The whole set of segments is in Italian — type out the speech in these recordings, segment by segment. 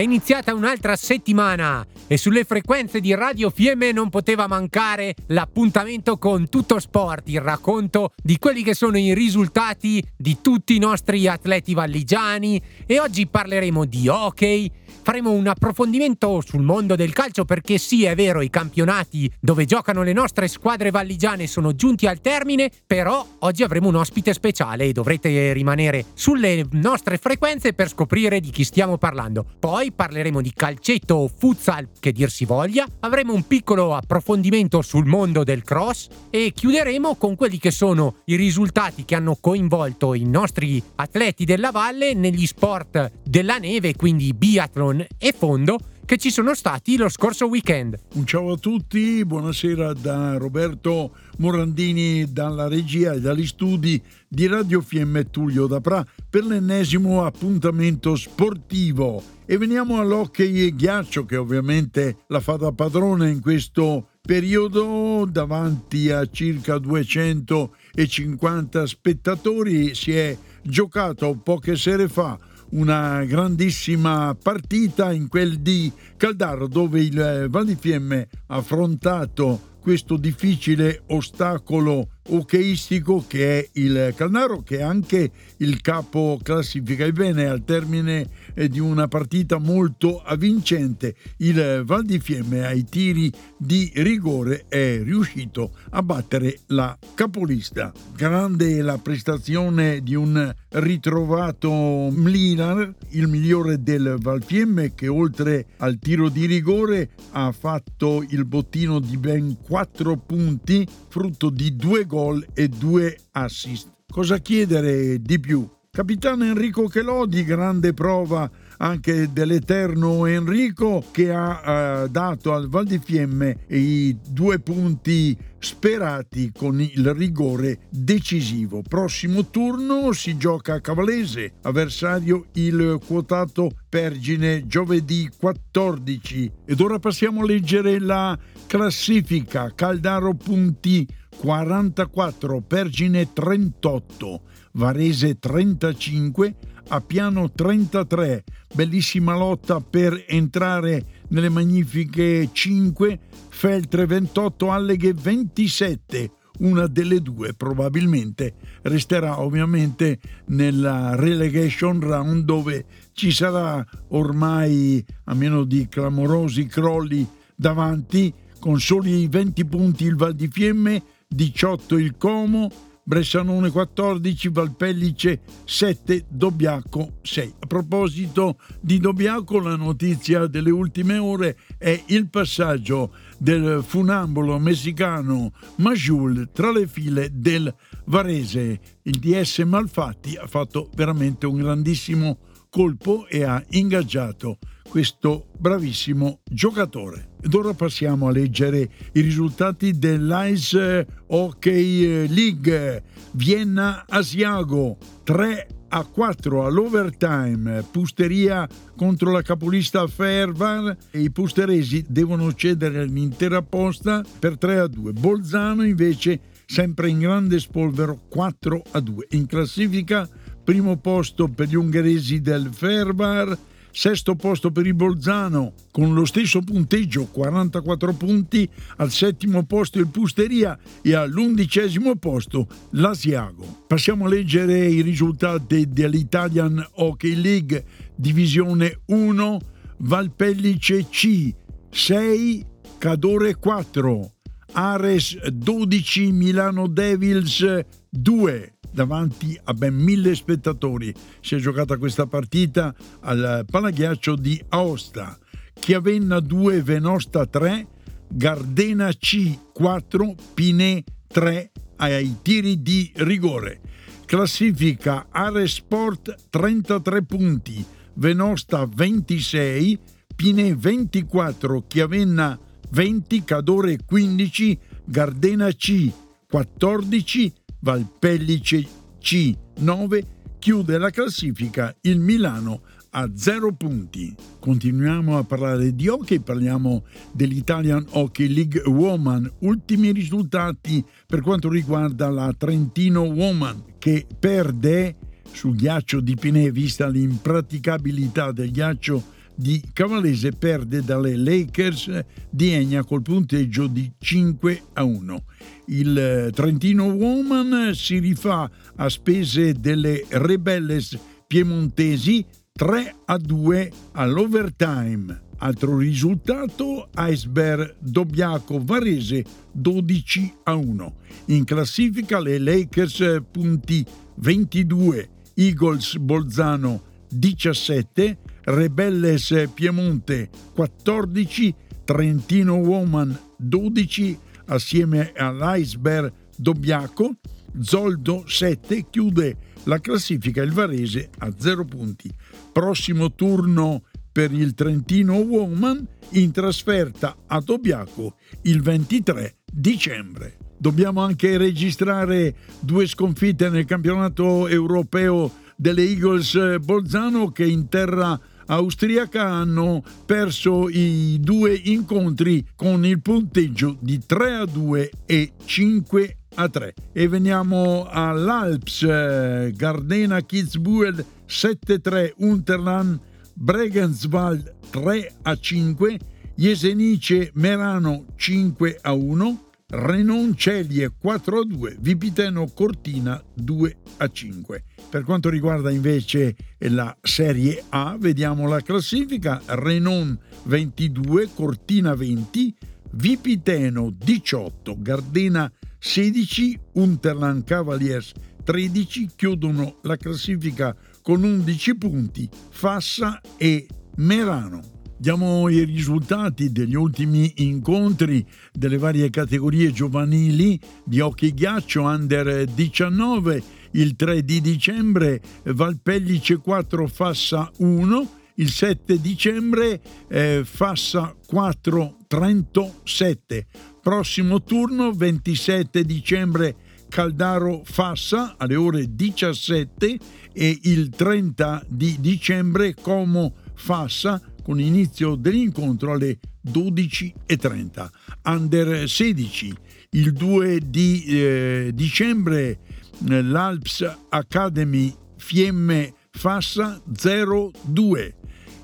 È iniziata un'altra settimana e sulle frequenze di Radio Fiemme non poteva mancare l'appuntamento con Tutto Sport, il racconto di quelli che sono i risultati di tutti i nostri atleti valligiani. E oggi parleremo di hockey, faremo un approfondimento sul mondo del calcio perché sì è vero i campionati dove giocano le nostre squadre valligiane sono giunti al termine, però oggi avremo un ospite speciale e dovrete rimanere sulle nostre frequenze per scoprire di chi stiamo parlando. Poi parleremo di calcetto o futsal che dir si voglia, avremo un piccolo approfondimento sul mondo del cross e chiuderemo con quelli che sono i risultati che hanno coinvolto i nostri atleti della valle negli sport della neve, quindi biathlon Patreon e fondo che ci sono stati lo scorso weekend. Un ciao a tutti, buonasera da Roberto Morandini dalla regia e dagli studi di Radio Fiemme Tullio da Pra per l'ennesimo appuntamento sportivo. E veniamo all'hockey e ghiaccio che ovviamente la fa da padrone in questo periodo davanti a circa 250 spettatori si è giocato poche sere fa una grandissima partita in quel di Caldaro dove il Val di Fiemme ha affrontato questo difficile ostacolo hockeyistico che è il Calnaro, che è anche il capo classifica. Ebbene, al termine eh, di una partita molto avvincente, il Val di Fiemme ai tiri di rigore è riuscito a battere la capolista. Grande la prestazione di un ritrovato Mlinar, il migliore del Val Fiemme, che oltre al tiro di rigore ha fatto il bottino di ben 4 punti, frutto di due gol e due assist. Cosa chiedere di più? Capitano Enrico Chelodi, grande prova anche dell'eterno Enrico che ha eh, dato al Val di Fiemme i due punti sperati con il rigore decisivo. Prossimo turno si gioca a Cavalese, avversario il quotato Pergine giovedì 14. Ed ora passiamo a leggere la classifica. Caldaro punti 44, Pergine 38, Varese 35, Appiano 33. Bellissima lotta per entrare nelle magnifiche 5, Feltre 28, Alleghe 27. Una delle due probabilmente resterà ovviamente nella relegation round dove ci sarà ormai, a meno di clamorosi crolli davanti, con soli 20 punti il Val di Fiemme 18 il Como, Bressanone 14, Valpellice 7, Dobbiaco 6. A proposito di Dobbiaco, la notizia delle ultime ore è il passaggio del funambolo messicano Majul tra le file del Varese. Il DS Malfatti ha fatto veramente un grandissimo colpo e ha ingaggiato questo bravissimo giocatore. Ed ora passiamo a leggere i risultati dell'Ice Hockey League. Vienna Asiago 3 a 4 all'overtime, Pusteria contro la capolista Fervar e i pusteresi devono cedere l'intera posta per 3 a 2. Bolzano invece sempre in grande spolvero 4 a 2. In classifica primo posto per gli ungheresi del Fervar sesto posto per il Bolzano con lo stesso punteggio 44 punti, al settimo posto il Pusteria e all'undicesimo posto l'Asiago. Passiamo a leggere i risultati dell'Italian Hockey League Divisione 1, Valpellice C 6, Cadore 4, Ares 12, Milano Devils 2 davanti a ben mille spettatori. Si è giocata questa partita al Palaghiaccio di Aosta. Chiavenna 2, Venosta 3, Gardena C 4, Pinè 3 ai tiri di rigore. Classifica Are Sport 33 punti, Venosta 26, Pinè 24, Chiavenna 20, Cadore 15, Gardena C 14, Valpellice C9 chiude la classifica il Milano a zero punti. Continuiamo a parlare di hockey, parliamo dell'Italian Hockey League Woman. Ultimi risultati per quanto riguarda la Trentino Woman che perde sul ghiaccio di Pinè vista l'impraticabilità del ghiaccio di Cavallese perde dalle Lakers di Egna col punteggio di 5 a 1. Il eh, Trentino Woman si rifà a spese delle Rebelles piemontesi 3 a 2 all'overtime. Altro risultato, Iceberg Dobbiaco Varese 12 a 1. In classifica le Lakers punti 22, Eagles Bolzano 17, Rebelles Piemonte 14, Trentino Woman 12 assieme all'Iceberg Dobbiaco, Zoldo 7 chiude la classifica il Varese a 0 punti. Prossimo turno per il Trentino Woman in trasferta a Dobbiaco il 23 dicembre. Dobbiamo anche registrare due sconfitte nel campionato europeo delle Eagles Bolzano che in terra austriaca hanno perso i due incontri con il punteggio di 3 a 2 e 5 a 3. E veniamo all'Alps, eh, Gardena Kitzbühel 7-3, Unterland Bregenswald 3 a 5, Jesenice Merano 5 a 1, Renon Celie 4 a 2, Vipiteno Cortina 2 a 5. Per quanto riguarda invece la Serie A, vediamo la classifica: Renon 22, Cortina 20, Vipiteno 18, Gardena 16, Unterland Cavaliers 13 chiudono la classifica con 11 punti, Fassa e Merano. Diamo i risultati degli ultimi incontri delle varie categorie giovanili di hockey ghiaccio under 19. Il 3 di dicembre Valpellice 4 Fassa 1, il 7 dicembre eh, Fassa 4 Trento 7. Prossimo turno 27 dicembre Caldaro Fassa alle ore 17 e il 30 di dicembre Como Fassa con inizio dell'incontro alle 12.30. Under 16, il 2 di eh, dicembre l'Alps Academy Fiemme Fassa 02.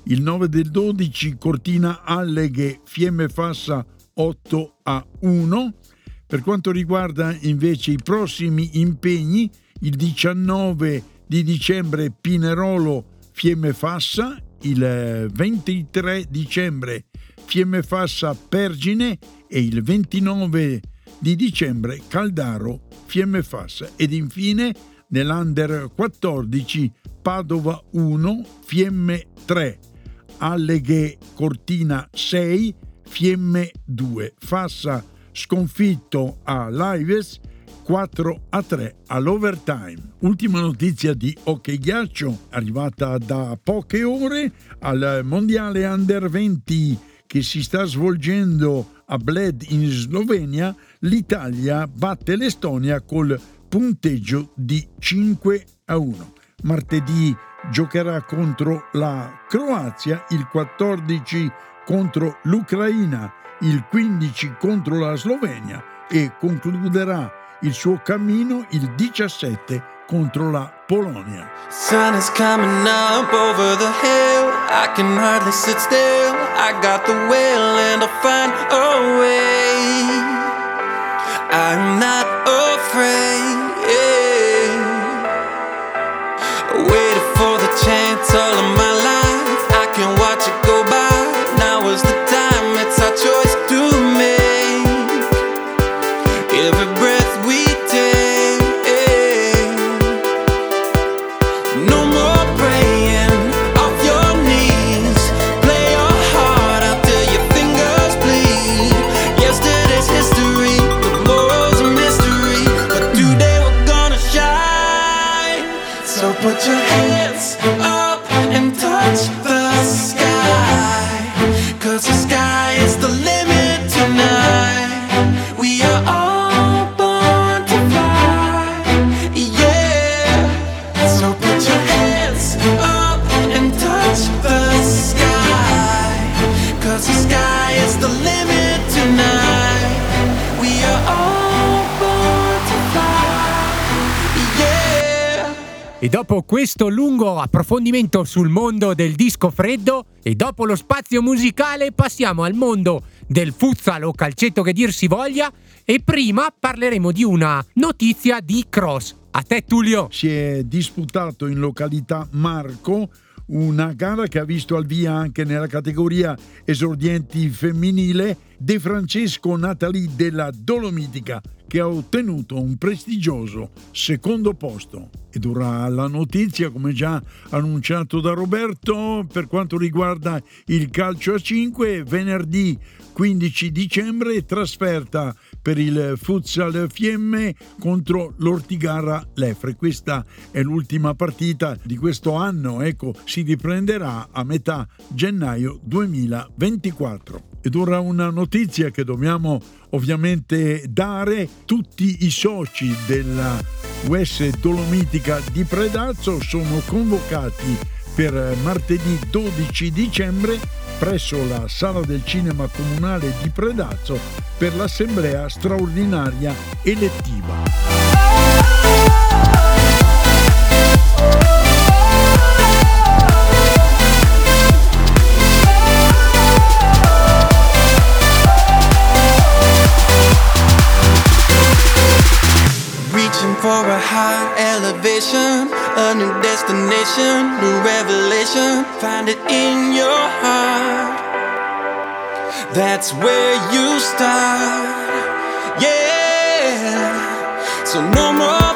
Il 9 del 12 Cortina Alleghe Fiemme Fassa 8 a 1. Per quanto riguarda invece i prossimi impegni, il 19 di dicembre Pinerolo Fiemme Fassa, il 23 dicembre Fiemme Fassa Pergine e il 29 di dicembre Caldaro Fiemme Fassa. Ed infine nell'Under 14 Padova 1 Fiemme 3 Alleghe Cortina 6 Fiemme 2 Fassa sconfitto a Lives 4 a 3 all'overtime. Ultima notizia di hockey ghiaccio arrivata da poche ore al mondiale under 20 che si sta svolgendo a Bled in Slovenia, l'Italia batte l'Estonia col punteggio di 5 a 1. Martedì giocherà contro la Croazia, il 14 contro l'Ucraina, il 15 contro la Slovenia e concluderà il suo cammino il 17 contro la Polonia. Sun is coming up over the hill. I can hardly sit still. I got the will and I'll find a way. I'm not afraid. E dopo questo lungo approfondimento sul mondo del disco freddo e dopo lo spazio musicale passiamo al mondo del futsal o calcetto che dir si voglia e prima parleremo di una notizia di cross. A te Tullio. Si è disputato in località Marco una gara che ha visto al via anche nella categoria esordienti femminile De Francesco Natali della Dolomitica che ha ottenuto un prestigioso secondo posto. Ed ora la notizia, come già annunciato da Roberto, per quanto riguarda il calcio a 5, venerdì 15 dicembre trasferta per il Futsal Fiemme contro l'Ortigara Lefre. Questa è l'ultima partita di questo anno, ecco, si riprenderà a metà gennaio 2024. Ed ora una notizia che dobbiamo ovviamente dare. Tutti i soci della US Dolomitica di Predazzo sono convocati per martedì 12 dicembre presso la sala del cinema comunale di Predazzo per l'assemblea straordinaria elettiva. for a high elevation, a new destination, new revelation. Find it in your heart. That's where you start. Yeah. So no more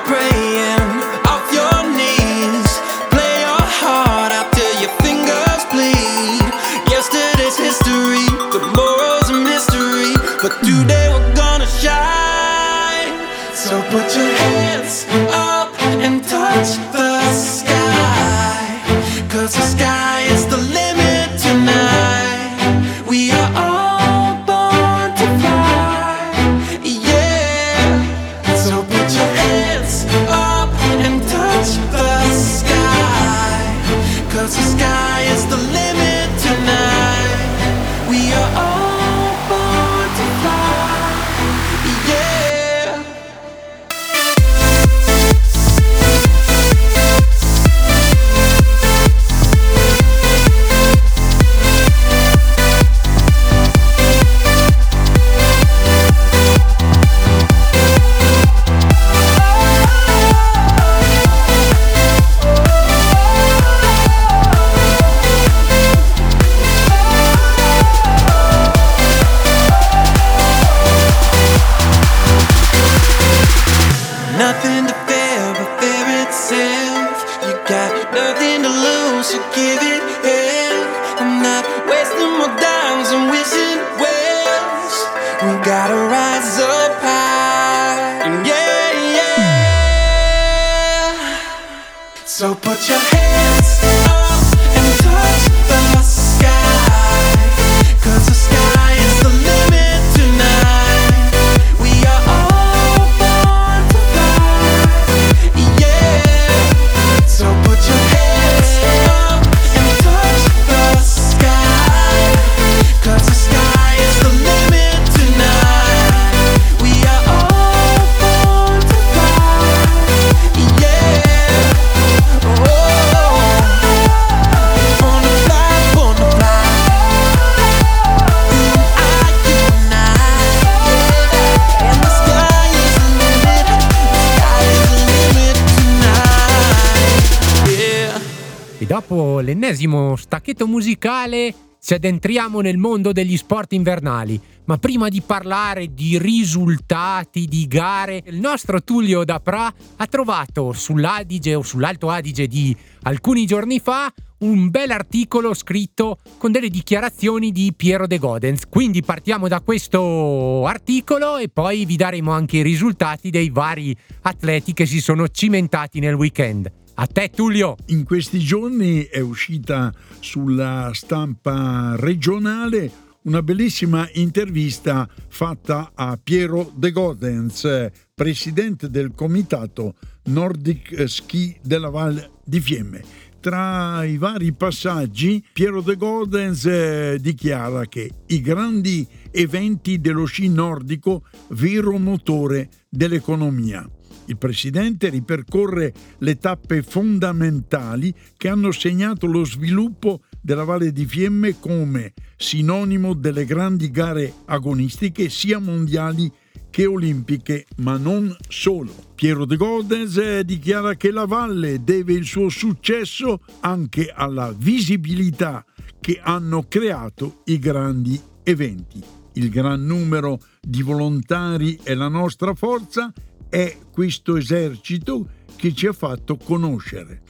l'ennesimo stacchetto musicale ci addentriamo nel mondo degli sport invernali. Ma prima di parlare di risultati, di gare, il nostro Tullio Dapra ha trovato sull'Adige o sull'Alto Adige di alcuni giorni fa un bel articolo scritto con delle dichiarazioni di Piero De Godens. Quindi partiamo da questo articolo e poi vi daremo anche i risultati dei vari atleti che si sono cimentati nel weekend. A te Tullio! In questi giorni è uscita sulla stampa regionale una bellissima intervista fatta a Piero De Godens, presidente del comitato Nordic Ski della Val di Fiemme. Tra i vari passaggi, Piero De Godens eh, dichiara che i grandi eventi dello sci nordico vero motore dell'economia. Il presidente ripercorre le tappe fondamentali che hanno segnato lo sviluppo della Valle di Fiemme come sinonimo delle grandi gare agonistiche sia mondiali che olimpiche, ma non solo. Piero de Godes dichiara che la Valle deve il suo successo anche alla visibilità che hanno creato i grandi eventi. Il gran numero di volontari e la nostra forza è questo esercito che ci ha fatto conoscere.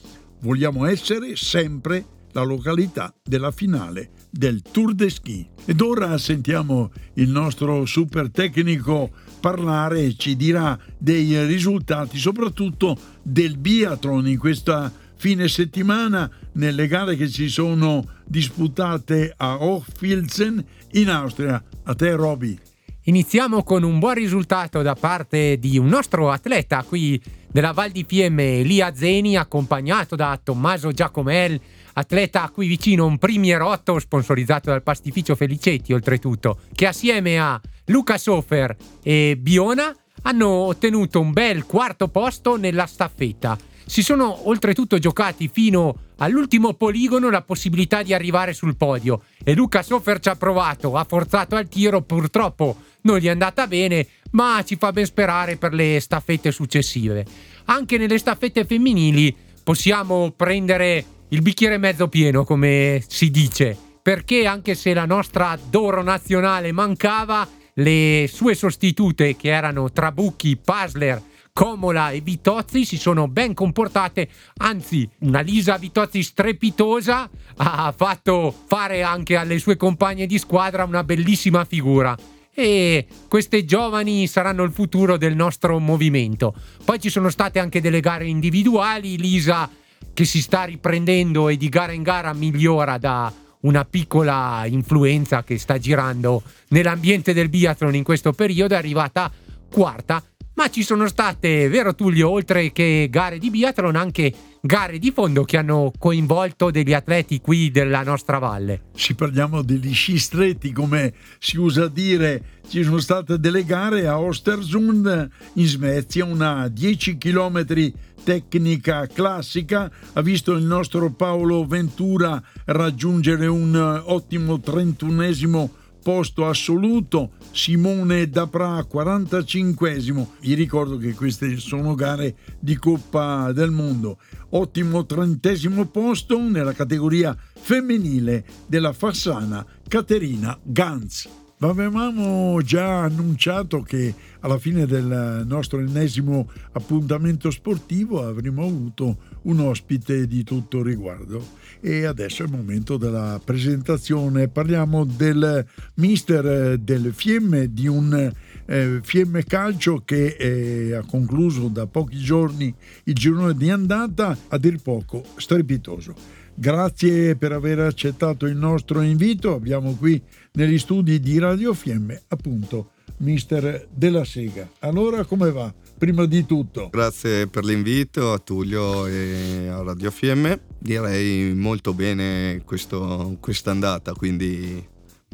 Vogliamo essere sempre la località della finale del Tour de Ski. Ed ora sentiamo il nostro super tecnico parlare e ci dirà dei risultati, soprattutto del biathlon in questa fine settimana nelle gare che si sono disputate a Hochfilzen in Austria. A te Roby. Iniziamo con un buon risultato da parte di un nostro atleta qui della Val di Fiemme, Elia Zeni, accompagnato da Tommaso Giacomel, atleta qui vicino, un primierotto sponsorizzato dal pastificio Felicetti oltretutto, che assieme a Luca Sofer e Biona hanno ottenuto un bel quarto posto nella staffetta. Si sono oltretutto giocati fino all'ultimo poligono la possibilità di arrivare sul podio e Luca Sofer ci ha provato, ha forzato al tiro, purtroppo non gli è andata bene, ma ci fa ben sperare per le staffette successive. Anche nelle staffette femminili possiamo prendere il bicchiere mezzo pieno, come si dice, perché anche se la nostra Doro nazionale mancava, le sue sostitute che erano Trabucchi, Pasler, Comola e Vitozzi si sono ben comportate, anzi una Lisa Vitozzi strepitosa ha fatto fare anche alle sue compagne di squadra una bellissima figura e queste giovani saranno il futuro del nostro movimento. Poi ci sono state anche delle gare individuali, Lisa che si sta riprendendo e di gara in gara migliora da una piccola influenza che sta girando nell'ambiente del biathlon in questo periodo, è arrivata quarta, ma ci sono state, vero Tullio, oltre che gare di biathlon, anche gare di fondo che hanno coinvolto degli atleti qui della nostra valle. Ci parliamo degli sci stretti, come si usa dire, ci sono state delle gare a Ostersund in Svezia, una 10 km tecnica classica, ha visto il nostro Paolo Ventura raggiungere un ottimo 31esimo posto assoluto, Simone Dapra 45esimo. Vi ricordo che queste sono gare di Coppa del Mondo. Ottimo trentesimo posto nella categoria femminile della Fassana Caterina Ganz. Avevamo già annunciato che alla fine del nostro ennesimo appuntamento sportivo avremmo avuto un ospite di tutto riguardo e adesso è il momento della presentazione. Parliamo del mister del Fiemme, di un eh, Fiemme Calcio che eh, ha concluso da pochi giorni il girone di andata, a dir poco strepitoso. Grazie per aver accettato il nostro invito. Abbiamo qui negli studi di Radio Fiemme appunto mister della Sega. Allora come va? Prima di tutto. Grazie per l'invito a Tullio e a Radio Fiemme. Direi molto bene questo, quest'andata, quindi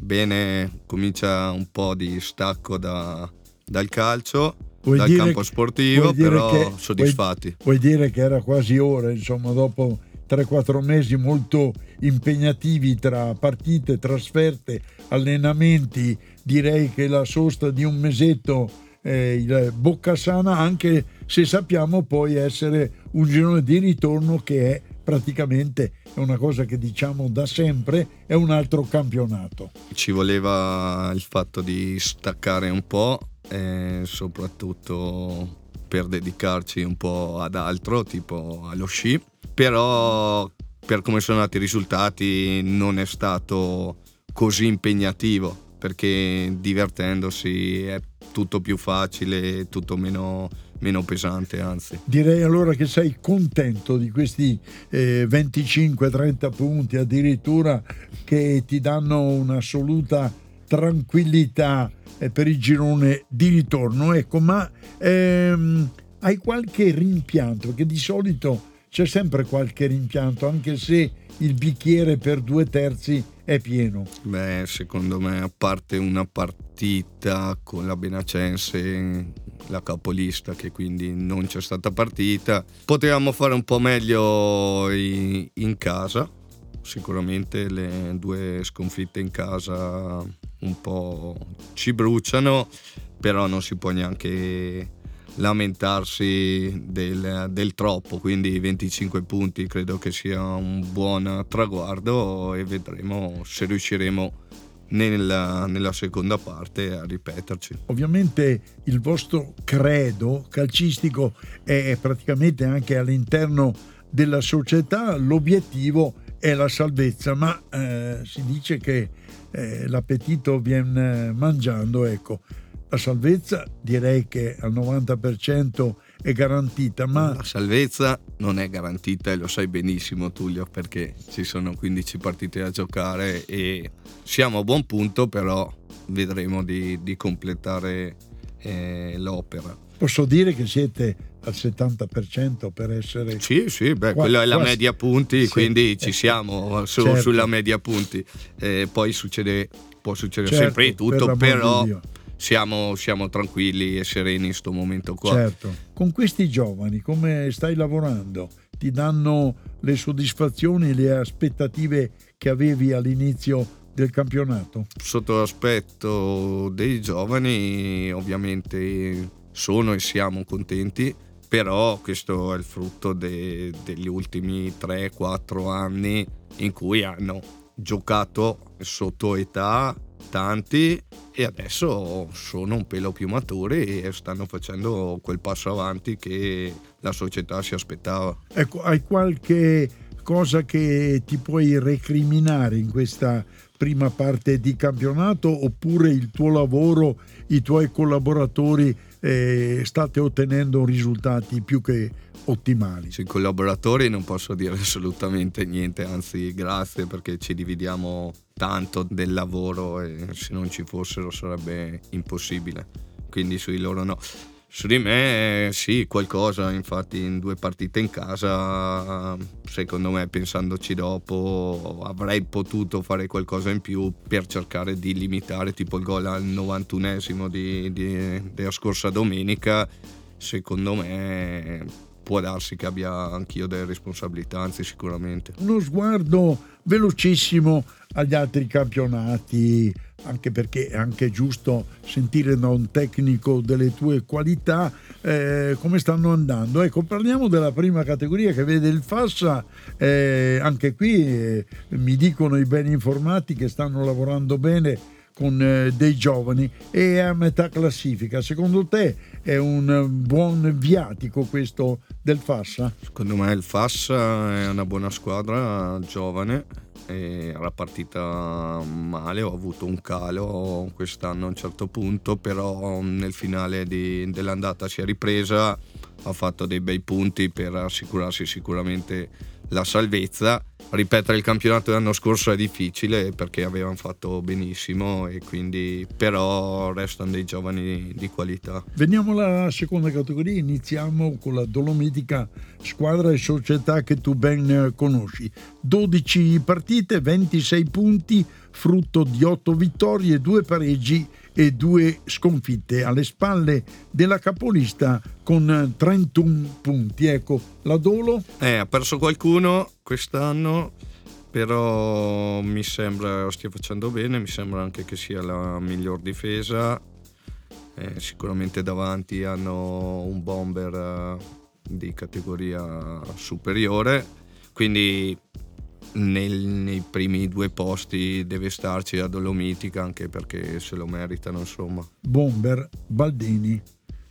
bene, comincia un po' di stacco da, dal calcio. Vuoi dal campo sportivo, però che, soddisfatti. Vuoi, vuoi dire che era quasi ora, insomma, dopo 3-4 mesi molto impegnativi tra partite, trasferte, allenamenti, direi che la sosta di un mesetto eh, il bocca sana anche se sappiamo poi essere un girone di ritorno che è praticamente è una cosa che diciamo da sempre è un altro campionato. Ci voleva il fatto di staccare un po' e soprattutto per dedicarci un po' ad altro tipo allo sci però per come sono andati i risultati non è stato così impegnativo perché divertendosi è tutto più facile, tutto meno, meno pesante anzi. Direi allora che sei contento di questi eh, 25-30 punti addirittura che ti danno un'assoluta tranquillità eh, per il girone di ritorno. Ecco, ma ehm, hai qualche rimpianto? Che di solito c'è sempre qualche rimpianto, anche se il bicchiere per due terzi è pieno. Beh, secondo me, a parte una partita con la Benacense la capolista che quindi non c'è stata partita. Potevamo fare un po' meglio in, casa, sicuramente le due sconfitte in casa un po' ci bruciano, però non si può neanche lamentarsi del, del, troppo, quindi 25 punti credo che sia un buon traguardo e vedremo se riusciremo nella, nella, seconda parte a ripeterci. Ovviamente il vostro credo calcistico è praticamente anche all'interno della società, l'obiettivo è la salvezza, ma eh, si dice che eh, l'appetito viene mangiando, ecco. La salvezza direi che al 90% è garantita, ma... La salvezza non è garantita e lo sai benissimo Tullio perché ci sono 15 partite da giocare e siamo a buon punto, però vedremo di, di completare eh, l'opera. Posso dire che siete al 70% per essere... Sì, sì, beh, qua, quella è la quasi, media punti, sì, quindi ci siamo su, certo. sulla media punti. Eh, poi succede, può succedere certo, sempre tutto, per però siamo, siamo, tranquilli e sereni in questo momento qua. Certo. Con questi giovani come stai lavorando? Ti danno le soddisfazioni, le aspettative che avevi all'inizio del campionato? Sotto l'aspetto dei giovani ovviamente sono e siamo contenti, però questo è il frutto de, degli ultimi 3-4 anni in cui hanno giocato sotto età tanti e adesso sono un pelo più maturi e stanno facendo quel passo avanti che la società si aspettava. Ecco, hai qualche cosa che ti puoi recriminare in questa prima parte di campionato oppure il tuo lavoro, i tuoi collaboratori eh, state ottenendo risultati più che ottimali. Sui collaboratori non posso dire assolutamente niente, anzi grazie perché ci dividiamo tanto del lavoro e se non ci fossero sarebbe impossibile, quindi sui loro no. Su di me sì, qualcosa, infatti in due partite in casa, secondo me pensandoci dopo, avrei potuto fare qualcosa in più per cercare di limitare tipo il gol al 91esimo di, di, della scorsa domenica, secondo me può darsi che abbia anch'io delle responsabilità, anzi sicuramente. Uno sguardo velocissimo agli altri campionati, anche perché è anche giusto sentire da un tecnico delle tue qualità eh, come stanno andando. Ecco, parliamo della prima categoria che vede il Fassa, eh, anche qui eh, mi dicono i ben informati che stanno lavorando bene con eh, dei giovani e a metà classifica. Secondo te è un buon viatico questo del Fassa? Secondo me il Fassa è una buona squadra giovane era partita male, ho avuto un calo quest'anno a un certo punto, però nel finale di, dell'andata si è ripresa, ha fatto dei bei punti per assicurarsi sicuramente la salvezza ripetere il campionato dell'anno scorso è difficile perché avevano fatto benissimo e quindi però restano dei giovani di qualità. Veniamo alla seconda categoria, iniziamo con la Dolomitica squadra e società che tu ben conosci. 12 partite, 26 punti, frutto di 8 vittorie, 2 pareggi e due sconfitte alle spalle della capolista con 31 punti. Ecco, la Dolo? Eh, ha perso qualcuno quest'anno, però mi sembra stia facendo bene, mi sembra anche che sia la miglior difesa. Eh, sicuramente davanti hanno un bomber eh, di categoria superiore, quindi nel, nei primi due posti deve starci la Dolomitica anche perché se lo meritano insomma. Bomber, Baldini,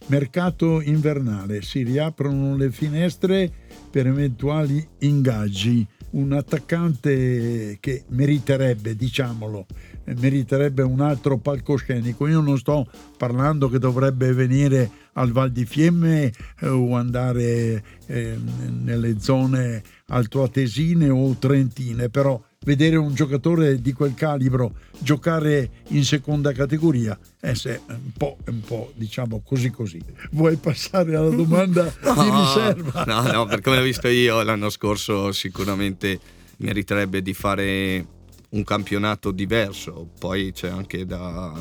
mercato invernale, si riaprono le finestre per eventuali ingaggi. Un attaccante che meriterebbe, diciamolo, meriterebbe un altro palcoscenico. Io non sto parlando che dovrebbe venire al Val di Fiemme eh, o andare eh, nelle zone altoatesine o trentine, però vedere un giocatore di quel calibro giocare in seconda categoria è un po', un po' diciamo così così. Vuoi passare alla domanda no, di riserva? No, no, per come l'ho visto io l'anno scorso sicuramente meriterebbe di fare un campionato diverso, poi c'è anche da,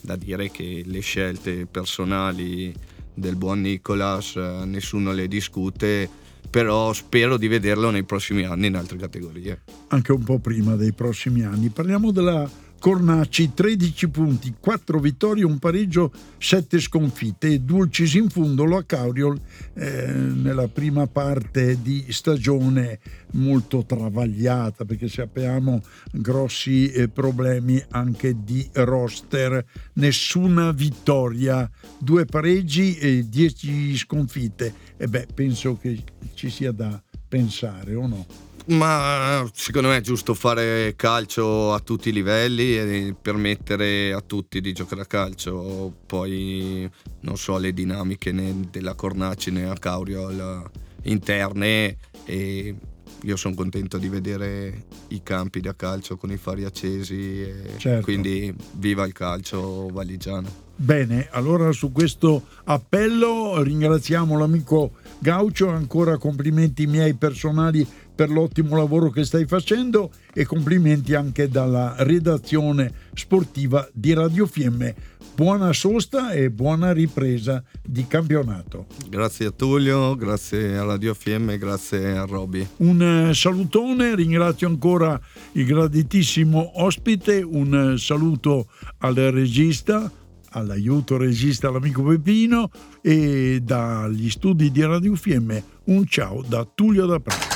da dire che le scelte personali del buon Nicolas, eh, nessuno le discute, però spero di vederlo nei prossimi anni in altre categorie. Anche un po' prima dei prossimi anni. Parliamo della Cornacci 13 punti, 4 vittorie, un pareggio, 7 sconfitte e Dulcis in fondo a Cauriol eh, nella prima parte di stagione molto travagliata perché sappiamo grossi eh, problemi anche di roster, nessuna vittoria, due pareggi e 10 sconfitte e beh penso che ci sia da pensare o no? Ma secondo me è giusto fare calcio a tutti i livelli e permettere a tutti di giocare a calcio. Poi non so le dinamiche né della Cornacci né a Cauriol interne e io sono contento di vedere i campi da calcio con i fari accesi certo. quindi viva il calcio valigiano. Bene, allora su questo appello ringraziamo l'amico Gaucio, ancora complimenti miei personali per l'ottimo lavoro che stai facendo e complimenti anche dalla redazione sportiva di Radio Fiemme. Buona sosta e buona ripresa di campionato. Grazie a Tullio, grazie a Radio Fiemme, grazie a Roby. Un eh, salutone, ringrazio ancora il graditissimo ospite, un eh, saluto al regista all'aiuto regista l'amico Peppino e dagli studi di Radio Fiemme un ciao da Tullio da Prato.